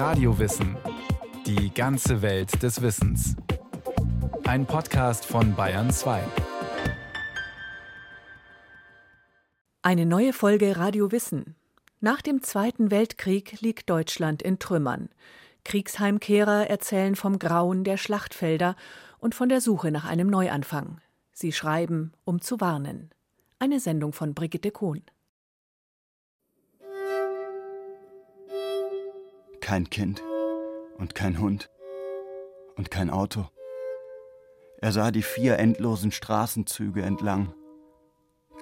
Radiowissen. Die ganze Welt des Wissens. Ein Podcast von Bayern 2. Eine neue Folge Radio Wissen. Nach dem Zweiten Weltkrieg liegt Deutschland in Trümmern. Kriegsheimkehrer erzählen vom Grauen der Schlachtfelder und von der Suche nach einem Neuanfang. Sie schreiben, um zu warnen. Eine Sendung von Brigitte Kohn. Kein Kind und kein Hund und kein Auto. Er sah die vier endlosen Straßenzüge entlang.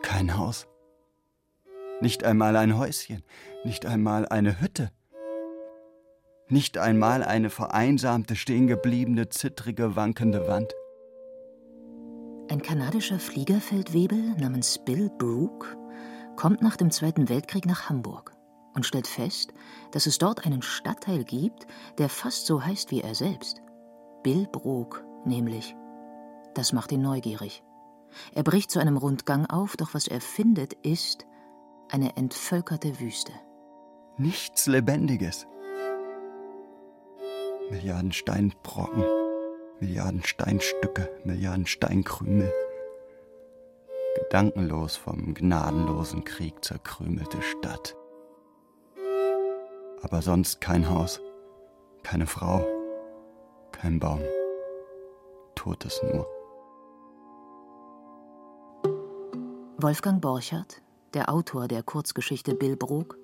Kein Haus. Nicht einmal ein Häuschen, nicht einmal eine Hütte. Nicht einmal eine vereinsamte, stehengebliebene, zittrige, wankende Wand. Ein kanadischer Fliegerfeldwebel namens Bill Brook kommt nach dem Zweiten Weltkrieg nach Hamburg und stellt fest, dass es dort einen Stadtteil gibt, der fast so heißt wie er selbst. Bill Brook nämlich. Das macht ihn neugierig. Er bricht zu einem Rundgang auf, doch was er findet, ist eine entvölkerte Wüste. Nichts Lebendiges. Milliarden Steinbrocken, Milliarden Steinstücke, Milliarden Steinkrümel. Gedankenlos vom gnadenlosen Krieg zerkrümelte Stadt. Aber sonst kein Haus, keine Frau, kein Baum. Totes nur. Wolfgang Borchardt, der Autor der Kurzgeschichte Bill Brok,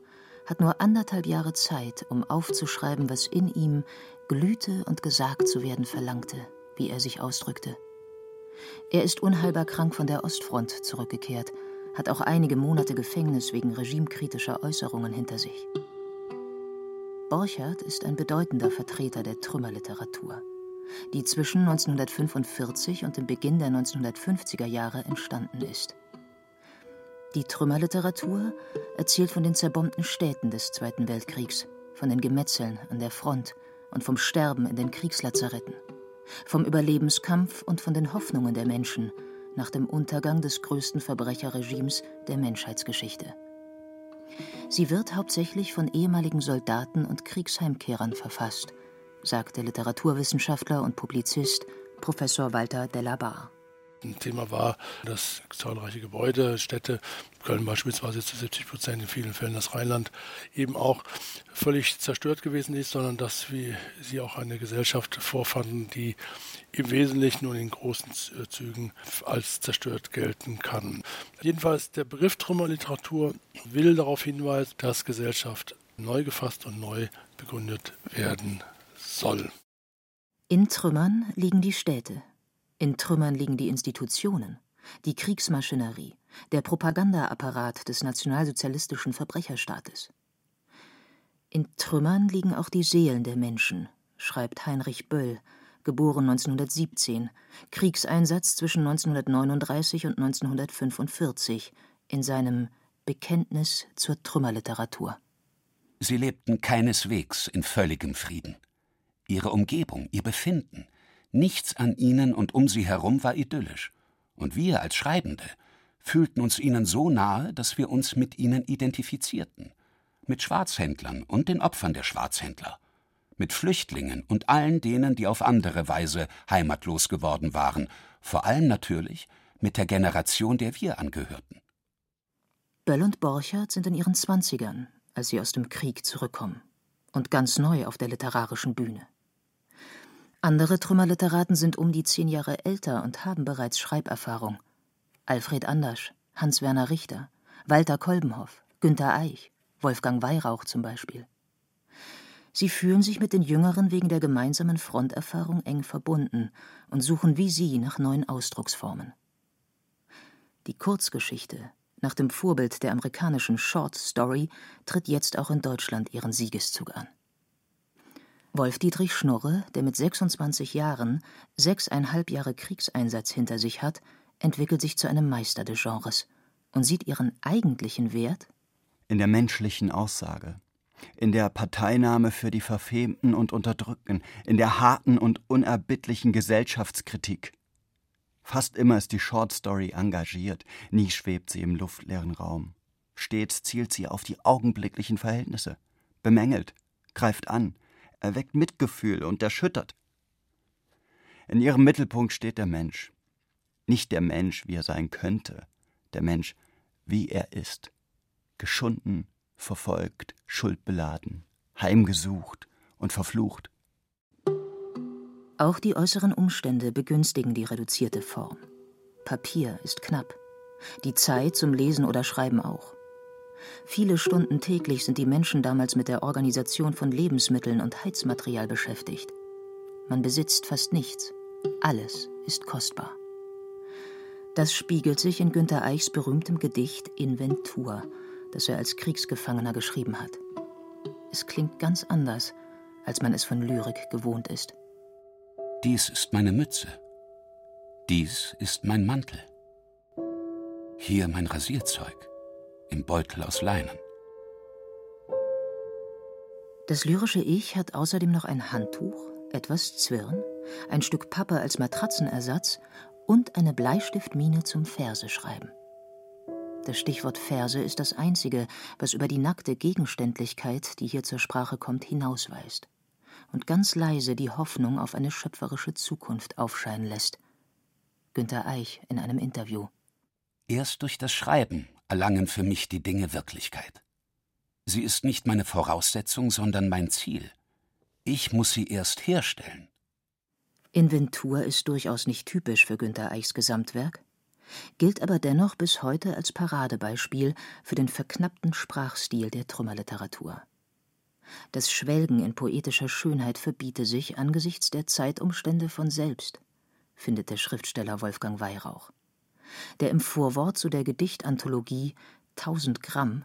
hat nur anderthalb Jahre Zeit, um aufzuschreiben, was in ihm glühte und gesagt zu werden verlangte, wie er sich ausdrückte. Er ist unheilbar krank von der Ostfront zurückgekehrt, hat auch einige Monate Gefängnis wegen regimekritischer Äußerungen hinter sich. Borchardt ist ein bedeutender Vertreter der Trümmerliteratur, die zwischen 1945 und dem Beginn der 1950er Jahre entstanden ist. Die Trümmerliteratur erzählt von den zerbombten Städten des Zweiten Weltkriegs, von den Gemetzeln an der Front und vom Sterben in den Kriegslazaretten, vom Überlebenskampf und von den Hoffnungen der Menschen nach dem Untergang des größten Verbrecherregimes der Menschheitsgeschichte. Sie wird hauptsächlich von ehemaligen Soldaten und Kriegsheimkehrern verfasst, sagt der Literaturwissenschaftler und Publizist Professor Walter Delabar. Ein Thema war, dass zahlreiche Gebäude, Städte, Köln beispielsweise zu 70 Prozent, in vielen Fällen das Rheinland, eben auch völlig zerstört gewesen ist, sondern dass wir sie auch eine Gesellschaft vorfanden, die im Wesentlichen und in großen Zügen als zerstört gelten kann. Jedenfalls der Begriff Trümmerliteratur will darauf hinweisen, dass Gesellschaft neu gefasst und neu begründet werden soll. In Trümmern liegen die Städte, in Trümmern liegen die Institutionen, die Kriegsmaschinerie, der Propagandaapparat des nationalsozialistischen Verbrecherstaates. In Trümmern liegen auch die Seelen der Menschen, schreibt Heinrich Böll, geboren 1917, Kriegseinsatz zwischen 1939 und 1945, in seinem Bekenntnis zur Trümmerliteratur. Sie lebten keineswegs in völligem Frieden. Ihre Umgebung, ihr Befinden, Nichts an ihnen und um sie herum war idyllisch, und wir als Schreibende fühlten uns ihnen so nahe, dass wir uns mit ihnen identifizierten, mit Schwarzhändlern und den Opfern der Schwarzhändler, mit Flüchtlingen und allen denen, die auf andere Weise heimatlos geworden waren, vor allem natürlich mit der Generation, der wir angehörten. Böll und Borchardt sind in ihren Zwanzigern, als sie aus dem Krieg zurückkommen und ganz neu auf der literarischen Bühne. Andere Trümmerliteraten sind um die zehn Jahre älter und haben bereits Schreiberfahrung. Alfred Andersch, Hans-Werner Richter, Walter Kolbenhoff, Günter Eich, Wolfgang Weihrauch zum Beispiel. Sie fühlen sich mit den Jüngeren wegen der gemeinsamen Fronterfahrung eng verbunden und suchen wie sie nach neuen Ausdrucksformen. Die Kurzgeschichte, nach dem Vorbild der amerikanischen Short Story, tritt jetzt auch in Deutschland ihren Siegeszug an. Wolf-Dietrich Schnurre, der mit 26 Jahren sechseinhalb Jahre Kriegseinsatz hinter sich hat, entwickelt sich zu einem Meister des Genres und sieht ihren eigentlichen Wert in der menschlichen Aussage, in der Parteinahme für die Verfemten und Unterdrückten, in der harten und unerbittlichen Gesellschaftskritik. Fast immer ist die Short Story engagiert, nie schwebt sie im luftleeren Raum. Stets zielt sie auf die augenblicklichen Verhältnisse, bemängelt, greift an, erweckt Mitgefühl und erschüttert. In ihrem Mittelpunkt steht der Mensch. Nicht der Mensch, wie er sein könnte, der Mensch, wie er ist. Geschunden, verfolgt, schuldbeladen, heimgesucht und verflucht. Auch die äußeren Umstände begünstigen die reduzierte Form. Papier ist knapp, die Zeit zum Lesen oder Schreiben auch. Viele Stunden täglich sind die Menschen damals mit der Organisation von Lebensmitteln und Heizmaterial beschäftigt. Man besitzt fast nichts. Alles ist kostbar. Das spiegelt sich in Günter Eichs berühmtem Gedicht Inventur, das er als Kriegsgefangener geschrieben hat. Es klingt ganz anders, als man es von Lyrik gewohnt ist. Dies ist meine Mütze. Dies ist mein Mantel. Hier mein Rasierzeug im Beutel aus Leinen. Das lyrische Ich hat außerdem noch ein Handtuch, etwas Zwirn, ein Stück Pappe als Matratzenersatz und eine Bleistiftmine zum Verseschreiben. Das Stichwort Verse ist das einzige, was über die nackte Gegenständlichkeit, die hier zur Sprache kommt, hinausweist und ganz leise die Hoffnung auf eine schöpferische Zukunft aufscheinen lässt. Günter Eich in einem Interview. Erst durch das Schreiben erlangen für mich die Dinge Wirklichkeit. Sie ist nicht meine Voraussetzung, sondern mein Ziel. Ich muss sie erst herstellen. Inventur ist durchaus nicht typisch für Günter Eichs Gesamtwerk, gilt aber dennoch bis heute als Paradebeispiel für den verknappten Sprachstil der Trümmerliteratur. Das Schwelgen in poetischer Schönheit verbiete sich angesichts der Zeitumstände von selbst, findet der Schriftsteller Wolfgang Weihrauch der im Vorwort zu der Gedichtanthologie Tausend Gramm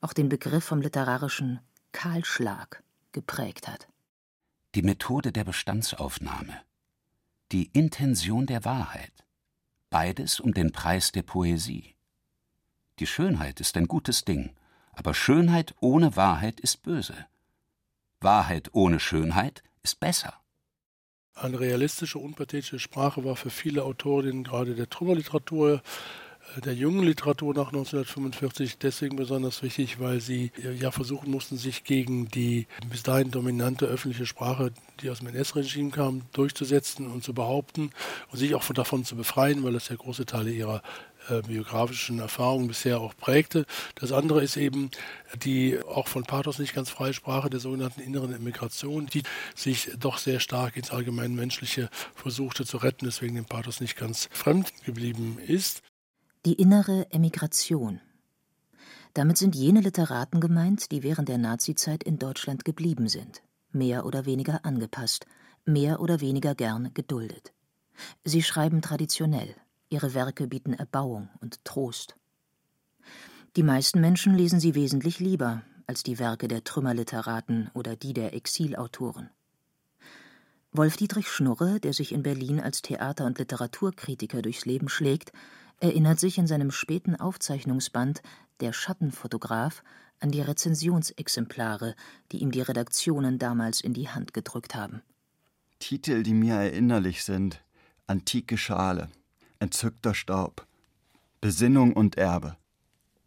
auch den Begriff vom literarischen Kahlschlag geprägt hat. Die Methode der Bestandsaufnahme, die Intention der Wahrheit, beides um den Preis der Poesie. Die Schönheit ist ein gutes Ding, aber Schönheit ohne Wahrheit ist böse. Wahrheit ohne Schönheit ist besser. Eine realistische, unpathetische Sprache war für viele Autorinnen, gerade der Trümmerliteratur, äh, der jungen Literatur nach 1945 deswegen besonders wichtig, weil sie äh, ja versuchen mussten, sich gegen die bis dahin dominante öffentliche Sprache, die aus dem NS-Regime kam, durchzusetzen und zu behaupten und sich auch davon zu befreien, weil das ja große Teile ihrer äh, biografischen Erfahrungen bisher auch prägte. Das andere ist eben die auch von Pathos nicht ganz freie Sprache der sogenannten inneren Immigration, die sich doch sehr stark ins allgemein Menschliche versuchte zu retten, deswegen dem Pathos nicht ganz fremd geblieben ist. Die innere Emigration. Damit sind jene Literaten gemeint, die während der Nazizeit in Deutschland geblieben sind, mehr oder weniger angepasst, mehr oder weniger gern geduldet. Sie schreiben traditionell, Ihre Werke bieten Erbauung und Trost. Die meisten Menschen lesen sie wesentlich lieber als die Werke der Trümmerliteraten oder die der Exilautoren. Wolf-Dietrich Schnurre, der sich in Berlin als Theater- und Literaturkritiker durchs Leben schlägt, erinnert sich in seinem späten Aufzeichnungsband Der Schattenfotograf an die Rezensionsexemplare, die ihm die Redaktionen damals in die Hand gedrückt haben. Titel, die mir erinnerlich sind: Antike Schale, entzückter Staub, Besinnung und Erbe.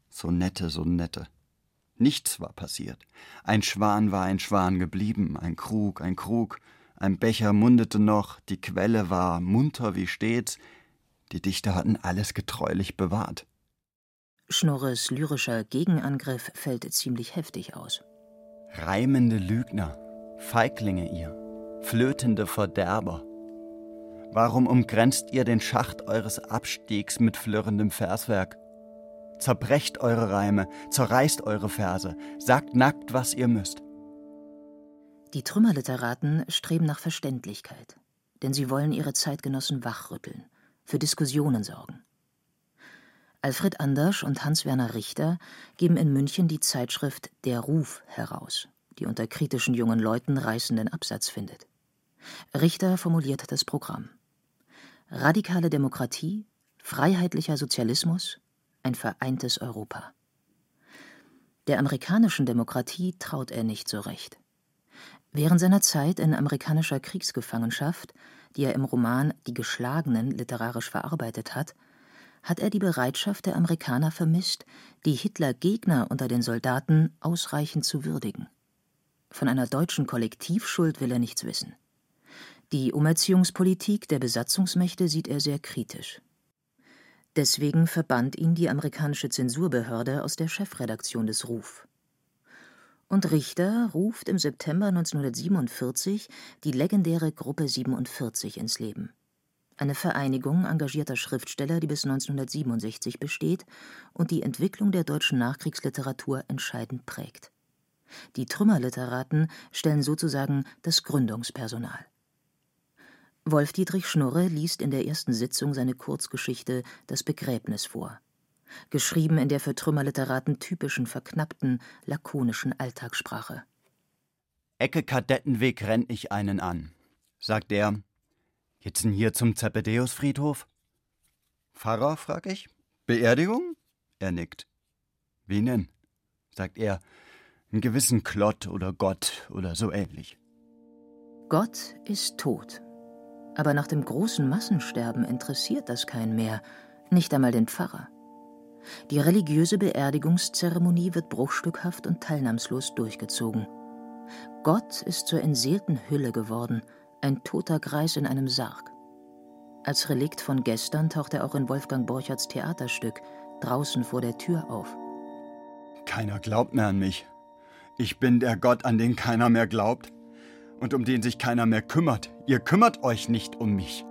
So nette, so nette. Nichts war passiert. Ein Schwan war ein Schwan geblieben, ein Krug, ein Krug, ein Becher mundete noch, die Quelle war munter wie stets, die Dichter hatten alles getreulich bewahrt. Schnorres lyrischer Gegenangriff fällt ziemlich heftig aus. Reimende Lügner, Feiglinge ihr, flötende Verderber, Warum umgrenzt ihr den Schacht eures Abstiegs mit flirrendem Verswerk? Zerbrecht eure Reime, zerreißt eure Verse, sagt nackt, was ihr müsst. Die Trümmerliteraten streben nach Verständlichkeit, denn sie wollen ihre Zeitgenossen wachrütteln, für Diskussionen sorgen. Alfred Andersch und Hans-Werner Richter geben in München die Zeitschrift Der Ruf heraus, die unter kritischen jungen Leuten reißenden Absatz findet. Richter formuliert das Programm radikale Demokratie, freiheitlicher Sozialismus, ein vereintes Europa. Der amerikanischen Demokratie traut er nicht so recht. Während seiner Zeit in amerikanischer Kriegsgefangenschaft, die er im Roman Die Geschlagenen literarisch verarbeitet hat, hat er die Bereitschaft der Amerikaner vermisst, die Hitler-Gegner unter den Soldaten ausreichend zu würdigen. Von einer deutschen Kollektivschuld will er nichts wissen. Die Umerziehungspolitik der Besatzungsmächte sieht er sehr kritisch. Deswegen verbannt ihn die amerikanische Zensurbehörde aus der Chefredaktion des Ruf. Und Richter ruft im September 1947 die legendäre Gruppe 47 ins Leben. Eine Vereinigung engagierter Schriftsteller, die bis 1967 besteht und die Entwicklung der deutschen Nachkriegsliteratur entscheidend prägt. Die Trümmerliteraten stellen sozusagen das Gründungspersonal. Wolf Dietrich Schnurre liest in der ersten Sitzung seine Kurzgeschichte Das Begräbnis vor. Geschrieben in der für Trümmerliteraten typischen verknappten, lakonischen Alltagssprache. Ecke Kadettenweg renn ich einen an, sagt er. Geht's denn hier zum Zebedeusfriedhof? Pfarrer, frag ich. Beerdigung? Er nickt. Wie denn? sagt er. Einen gewissen Klott oder Gott oder so ähnlich. Gott ist tot, aber nach dem großen Massensterben interessiert das keinen mehr, nicht einmal den Pfarrer. Die religiöse Beerdigungszeremonie wird bruchstückhaft und teilnahmslos durchgezogen. Gott ist zur entseelten Hülle geworden, ein toter Greis in einem Sarg. Als Relikt von gestern taucht er auch in Wolfgang Borcherts Theaterstück draußen vor der Tür auf. Keiner glaubt mehr an mich. Ich bin der Gott, an den keiner mehr glaubt und um den sich keiner mehr kümmert. Ihr kümmert euch nicht um mich.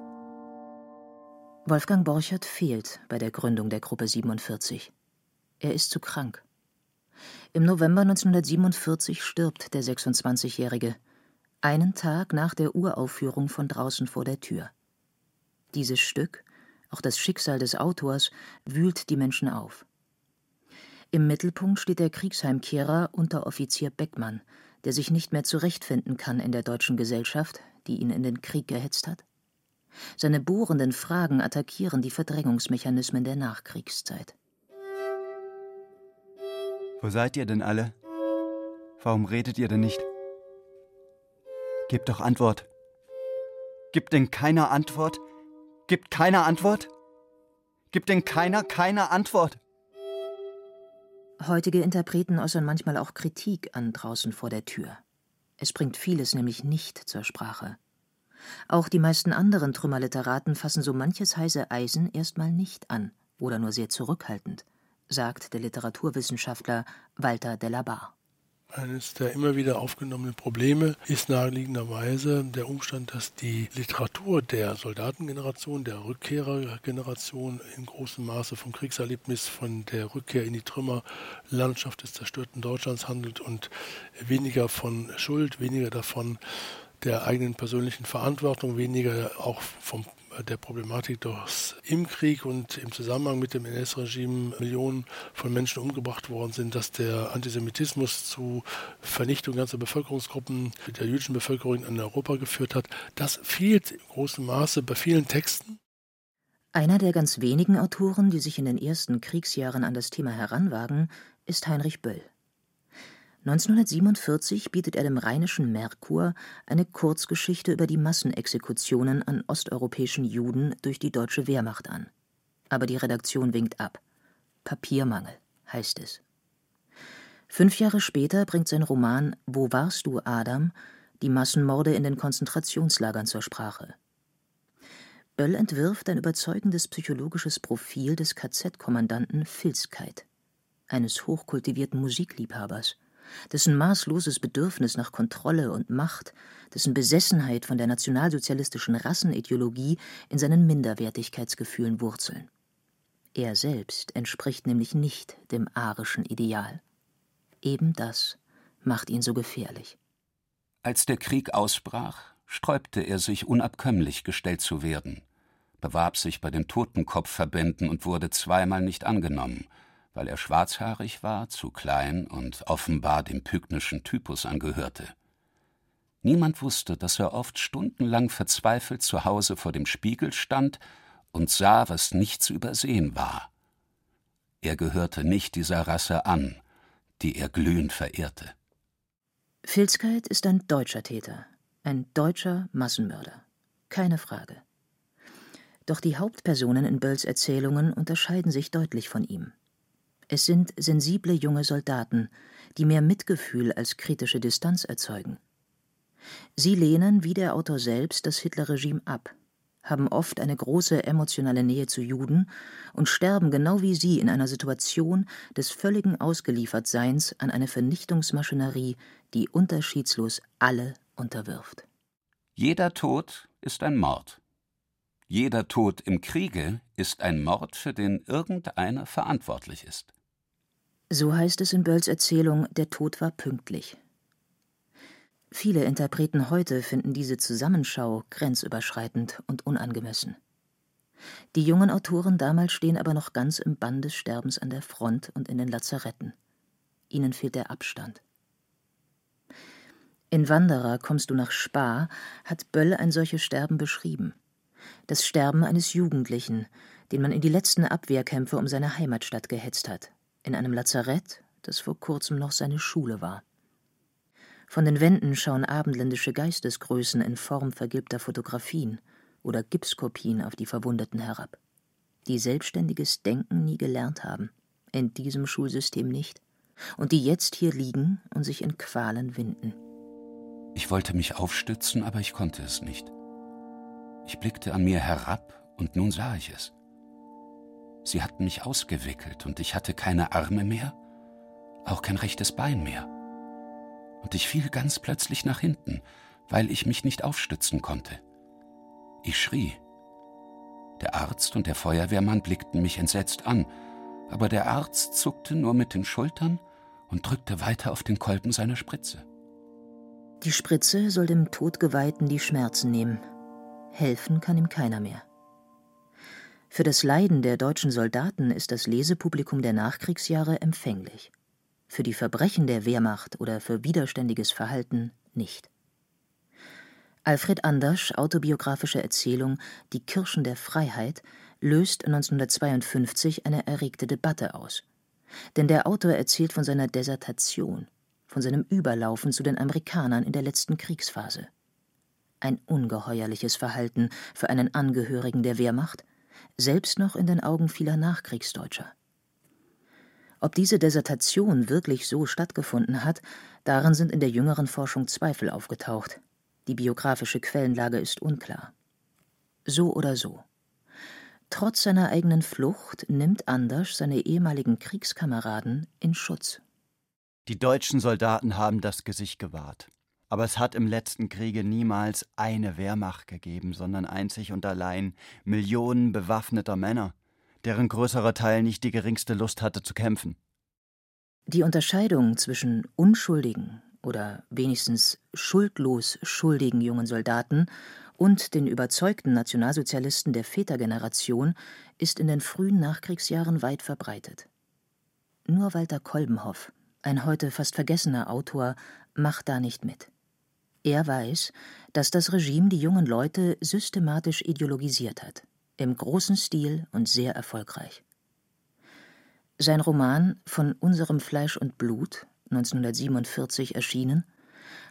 Wolfgang Borchert fehlt bei der Gründung der Gruppe 47. Er ist zu krank. Im November 1947 stirbt der 26-Jährige, einen Tag nach der Uraufführung von draußen vor der Tür. Dieses Stück, auch das Schicksal des Autors, wühlt die Menschen auf. Im Mittelpunkt steht der Kriegsheimkehrer Unteroffizier Beckmann, der sich nicht mehr zurechtfinden kann in der deutschen Gesellschaft, die ihn in den Krieg gehetzt hat? Seine bohrenden Fragen attackieren die Verdrängungsmechanismen der Nachkriegszeit. Wo seid ihr denn alle? Warum redet ihr denn nicht? Gebt doch Antwort. Gibt denn keiner Antwort? Gibt keiner Antwort? Gibt denn keiner keine Antwort? Heutige Interpreten äußern manchmal auch Kritik an draußen vor der Tür. Es bringt vieles nämlich nicht zur Sprache. Auch die meisten anderen Trümmerliteraten fassen so manches heiße Eisen erstmal nicht an oder nur sehr zurückhaltend, sagt der Literaturwissenschaftler Walter Delabar. Eines der immer wieder aufgenommenen Probleme ist naheliegenderweise der Umstand, dass die Literatur der Soldatengeneration, der Rückkehrergeneration in großem Maße vom Kriegserlebnis, von der Rückkehr in die Trümmerlandschaft des zerstörten Deutschlands handelt und weniger von Schuld, weniger davon der eigenen persönlichen Verantwortung, weniger auch vom der Problematik, dass im Krieg und im Zusammenhang mit dem NS-Regime Millionen von Menschen umgebracht worden sind, dass der Antisemitismus zu Vernichtung ganzer Bevölkerungsgruppen der jüdischen Bevölkerung in Europa geführt hat. Das fehlt in großem Maße bei vielen Texten. Einer der ganz wenigen Autoren, die sich in den ersten Kriegsjahren an das Thema heranwagen, ist Heinrich Böll. 1947 bietet er dem Rheinischen Merkur eine Kurzgeschichte über die Massenexekutionen an osteuropäischen Juden durch die deutsche Wehrmacht an. Aber die Redaktion winkt ab. Papiermangel, heißt es. Fünf Jahre später bringt sein Roman Wo warst du, Adam? die Massenmorde in den Konzentrationslagern zur Sprache. Böll entwirft ein überzeugendes psychologisches Profil des KZ-Kommandanten Filzkeit, eines hochkultivierten Musikliebhabers dessen maßloses Bedürfnis nach Kontrolle und Macht, dessen Besessenheit von der nationalsozialistischen Rassenideologie in seinen Minderwertigkeitsgefühlen wurzeln. Er selbst entspricht nämlich nicht dem arischen Ideal. Eben das macht ihn so gefährlich. Als der Krieg ausbrach, sträubte er sich, unabkömmlich gestellt zu werden, bewarb sich bei den Totenkopfverbänden und wurde zweimal nicht angenommen – weil er schwarzhaarig war, zu klein und offenbar dem pygnischen Typus angehörte. Niemand wusste, dass er oft stundenlang verzweifelt zu Hause vor dem Spiegel stand und sah, was nicht zu übersehen war. Er gehörte nicht dieser Rasse an, die er glühend verehrte. Filzkeit ist ein deutscher Täter, ein deutscher Massenmörder. Keine Frage. Doch die Hauptpersonen in Bölls Erzählungen unterscheiden sich deutlich von ihm. Es sind sensible junge Soldaten, die mehr Mitgefühl als kritische Distanz erzeugen. Sie lehnen, wie der Autor selbst, das Hitlerregime ab, haben oft eine große emotionale Nähe zu Juden und sterben genau wie sie in einer Situation des völligen Ausgeliefertseins an eine Vernichtungsmaschinerie, die unterschiedslos alle unterwirft. Jeder Tod ist ein Mord. Jeder Tod im Kriege ist ein Mord, für den irgendeiner verantwortlich ist. So heißt es in Bölls Erzählung Der Tod war pünktlich. Viele Interpreten heute finden diese Zusammenschau grenzüberschreitend und unangemessen. Die jungen Autoren damals stehen aber noch ganz im Bann des Sterbens an der Front und in den Lazaretten. Ihnen fehlt der Abstand. In Wanderer kommst du nach Spa hat Böll ein solches Sterben beschrieben. Das Sterben eines Jugendlichen, den man in die letzten Abwehrkämpfe um seine Heimatstadt gehetzt hat, in einem Lazarett, das vor kurzem noch seine Schule war. Von den Wänden schauen abendländische Geistesgrößen in Form vergilbter Fotografien oder Gipskopien auf die Verwundeten herab, die selbstständiges Denken nie gelernt haben, in diesem Schulsystem nicht, und die jetzt hier liegen und sich in Qualen winden. Ich wollte mich aufstützen, aber ich konnte es nicht. Ich blickte an mir herab und nun sah ich es. Sie hatten mich ausgewickelt und ich hatte keine Arme mehr, auch kein rechtes Bein mehr und ich fiel ganz plötzlich nach hinten, weil ich mich nicht aufstützen konnte. Ich schrie. Der Arzt und der Feuerwehrmann blickten mich entsetzt an, aber der Arzt zuckte nur mit den Schultern und drückte weiter auf den Kolben seiner Spritze. Die Spritze soll dem Todgeweihten die Schmerzen nehmen. Helfen kann ihm keiner mehr. Für das Leiden der deutschen Soldaten ist das Lesepublikum der Nachkriegsjahre empfänglich für die Verbrechen der Wehrmacht oder für widerständiges Verhalten nicht. Alfred Andersch autobiografische Erzählung Die Kirschen der Freiheit löst 1952 eine erregte Debatte aus. Denn der Autor erzählt von seiner Desertation, von seinem Überlaufen zu den Amerikanern in der letzten Kriegsphase. Ein ungeheuerliches Verhalten für einen Angehörigen der Wehrmacht, selbst noch in den Augen vieler Nachkriegsdeutscher. Ob diese Desertation wirklich so stattgefunden hat, daran sind in der jüngeren Forschung Zweifel aufgetaucht. Die biografische Quellenlage ist unklar. So oder so. Trotz seiner eigenen Flucht nimmt Anders seine ehemaligen Kriegskameraden in Schutz. Die deutschen Soldaten haben das Gesicht gewahrt. Aber es hat im letzten Kriege niemals eine Wehrmacht gegeben, sondern einzig und allein Millionen bewaffneter Männer deren größerer Teil nicht die geringste Lust hatte zu kämpfen. Die Unterscheidung zwischen unschuldigen oder wenigstens schuldlos schuldigen jungen Soldaten und den überzeugten Nationalsozialisten der Vätergeneration ist in den frühen Nachkriegsjahren weit verbreitet. Nur Walter Kolbenhoff, ein heute fast vergessener Autor, macht da nicht mit. Er weiß, dass das Regime die jungen Leute systematisch ideologisiert hat im großen Stil und sehr erfolgreich. Sein Roman Von unserem Fleisch und Blut, 1947 erschienen,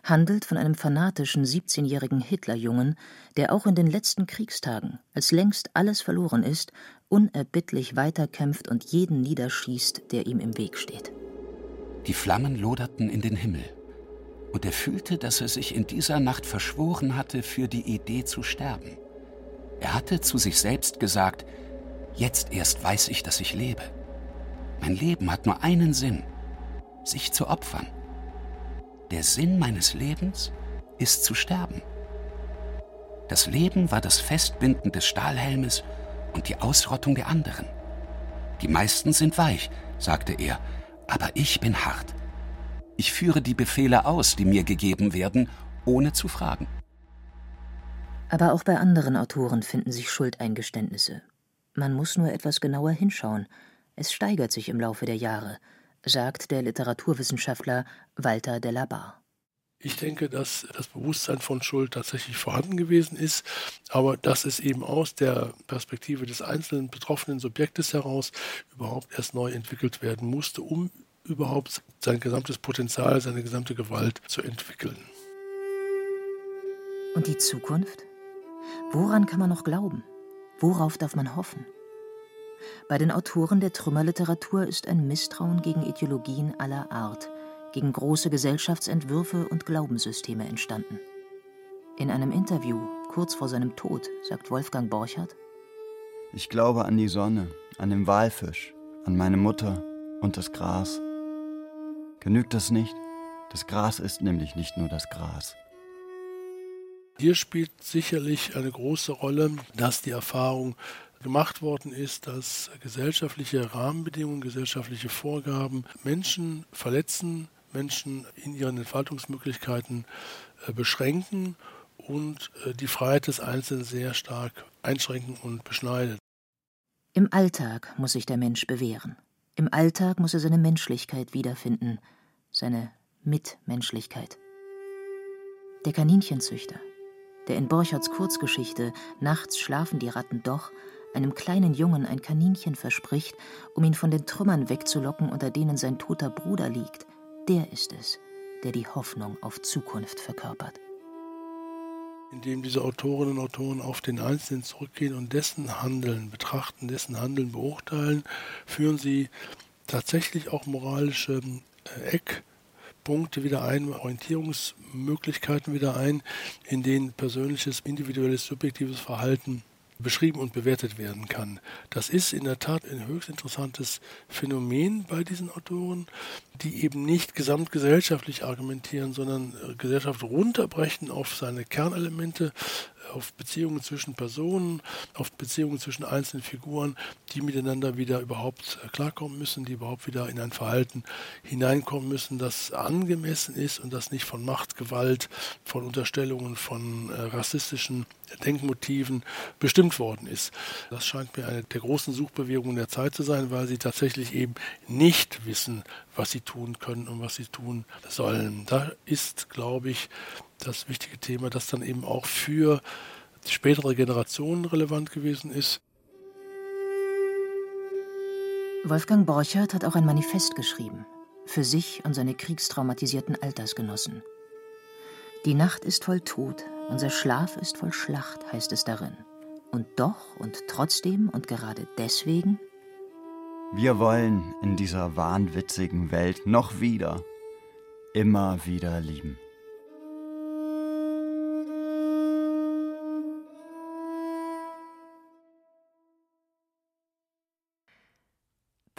handelt von einem fanatischen 17-jährigen Hitlerjungen, der auch in den letzten Kriegstagen, als längst alles verloren ist, unerbittlich weiterkämpft und jeden niederschießt, der ihm im Weg steht. Die Flammen loderten in den Himmel, und er fühlte, dass er sich in dieser Nacht verschworen hatte, für die Idee zu sterben. Er hatte zu sich selbst gesagt, jetzt erst weiß ich, dass ich lebe. Mein Leben hat nur einen Sinn, sich zu opfern. Der Sinn meines Lebens ist zu sterben. Das Leben war das Festbinden des Stahlhelmes und die Ausrottung der anderen. Die meisten sind weich, sagte er, aber ich bin hart. Ich führe die Befehle aus, die mir gegeben werden, ohne zu fragen. Aber auch bei anderen Autoren finden sich Schuldeingeständnisse. Man muss nur etwas genauer hinschauen. Es steigert sich im Laufe der Jahre, sagt der Literaturwissenschaftler Walter de la Barre. Ich denke, dass das Bewusstsein von Schuld tatsächlich vorhanden gewesen ist, aber dass es eben aus der Perspektive des einzelnen betroffenen Subjektes heraus überhaupt erst neu entwickelt werden musste, um überhaupt sein gesamtes Potenzial, seine gesamte Gewalt zu entwickeln. Und die Zukunft? Woran kann man noch glauben? Worauf darf man hoffen? Bei den Autoren der Trümmerliteratur ist ein Misstrauen gegen Ideologien aller Art, gegen große Gesellschaftsentwürfe und Glaubenssysteme entstanden. In einem Interview kurz vor seinem Tod sagt Wolfgang Borchardt: Ich glaube an die Sonne, an den Walfisch, an meine Mutter und das Gras. Genügt das nicht? Das Gras ist nämlich nicht nur das Gras. Hier spielt sicherlich eine große Rolle, dass die Erfahrung gemacht worden ist, dass gesellschaftliche Rahmenbedingungen, gesellschaftliche Vorgaben Menschen verletzen, Menschen in ihren Entfaltungsmöglichkeiten äh, beschränken und äh, die Freiheit des Einzelnen sehr stark einschränken und beschneiden. Im Alltag muss sich der Mensch bewähren. Im Alltag muss er seine Menschlichkeit wiederfinden, seine Mitmenschlichkeit. Der Kaninchenzüchter, der in Borcherts Kurzgeschichte Nachts schlafen die Ratten doch einem kleinen Jungen ein Kaninchen verspricht, um ihn von den Trümmern wegzulocken, unter denen sein toter Bruder liegt, der ist es, der die Hoffnung auf Zukunft verkörpert. Indem diese Autorinnen und Autoren auf den Einzelnen zurückgehen und dessen Handeln betrachten, dessen Handeln beurteilen, führen sie tatsächlich auch moralische äh, Eckpunkte wieder ein, Orientierungsmöglichkeiten wieder ein, in denen persönliches, individuelles, subjektives Verhalten beschrieben und bewertet werden kann. Das ist in der Tat ein höchst interessantes Phänomen bei diesen Autoren, die eben nicht gesamtgesellschaftlich argumentieren, sondern Gesellschaft runterbrechen auf seine Kernelemente, auf Beziehungen zwischen Personen, auf Beziehungen zwischen einzelnen Figuren, die miteinander wieder überhaupt äh, klarkommen müssen, die überhaupt wieder in ein Verhalten hineinkommen müssen, das angemessen ist und das nicht von Macht, Gewalt, von Unterstellungen, von äh, rassistischen Denkmotiven bestimmt worden ist. Das scheint mir eine der großen Suchbewegungen der Zeit zu sein, weil sie tatsächlich eben nicht wissen, was sie tun können und was sie tun sollen. Da ist, glaube ich, das wichtige Thema, das dann eben auch für die spätere Generationen relevant gewesen ist. Wolfgang Borchert hat auch ein Manifest geschrieben, für sich und seine kriegstraumatisierten Altersgenossen. Die Nacht ist voll Tod, unser Schlaf ist voll Schlacht, heißt es darin. Und doch und trotzdem und gerade deswegen? Wir wollen in dieser wahnwitzigen Welt noch wieder, immer wieder lieben.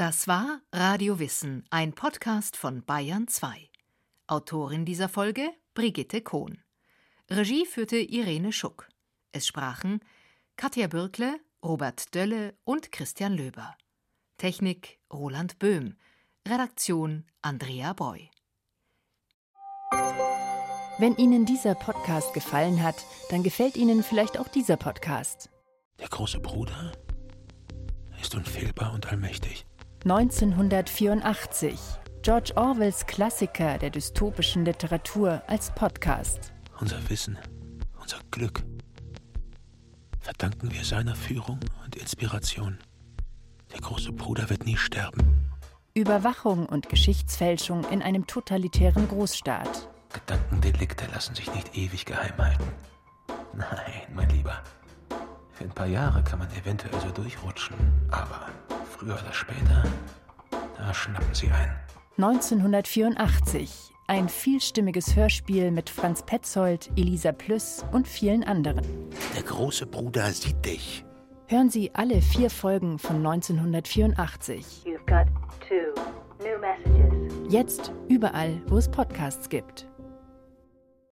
Das war Radio Wissen, ein Podcast von Bayern 2. Autorin dieser Folge Brigitte Kohn. Regie führte Irene Schuck. Es sprachen Katja Bürkle, Robert Dölle und Christian Löber. Technik Roland Böhm. Redaktion Andrea Boy. Wenn Ihnen dieser Podcast gefallen hat, dann gefällt Ihnen vielleicht auch dieser Podcast. Der große Bruder ist unfehlbar und allmächtig. 1984. George Orwells Klassiker der dystopischen Literatur als Podcast. Unser Wissen, unser Glück verdanken wir seiner Führung und Inspiration. Der große Bruder wird nie sterben. Überwachung und Geschichtsfälschung in einem totalitären Großstaat. Gedankendelikte lassen sich nicht ewig geheim halten. Nein, mein Lieber. Für ein paar Jahre kann man eventuell so durchrutschen, aber früher oder später, da schnappen sie ein. 1984. Ein vielstimmiges Hörspiel mit Franz Petzold, Elisa Plüss und vielen anderen. Der große Bruder sieht dich. Hören Sie alle vier Folgen von 1984. Jetzt überall, wo es Podcasts gibt.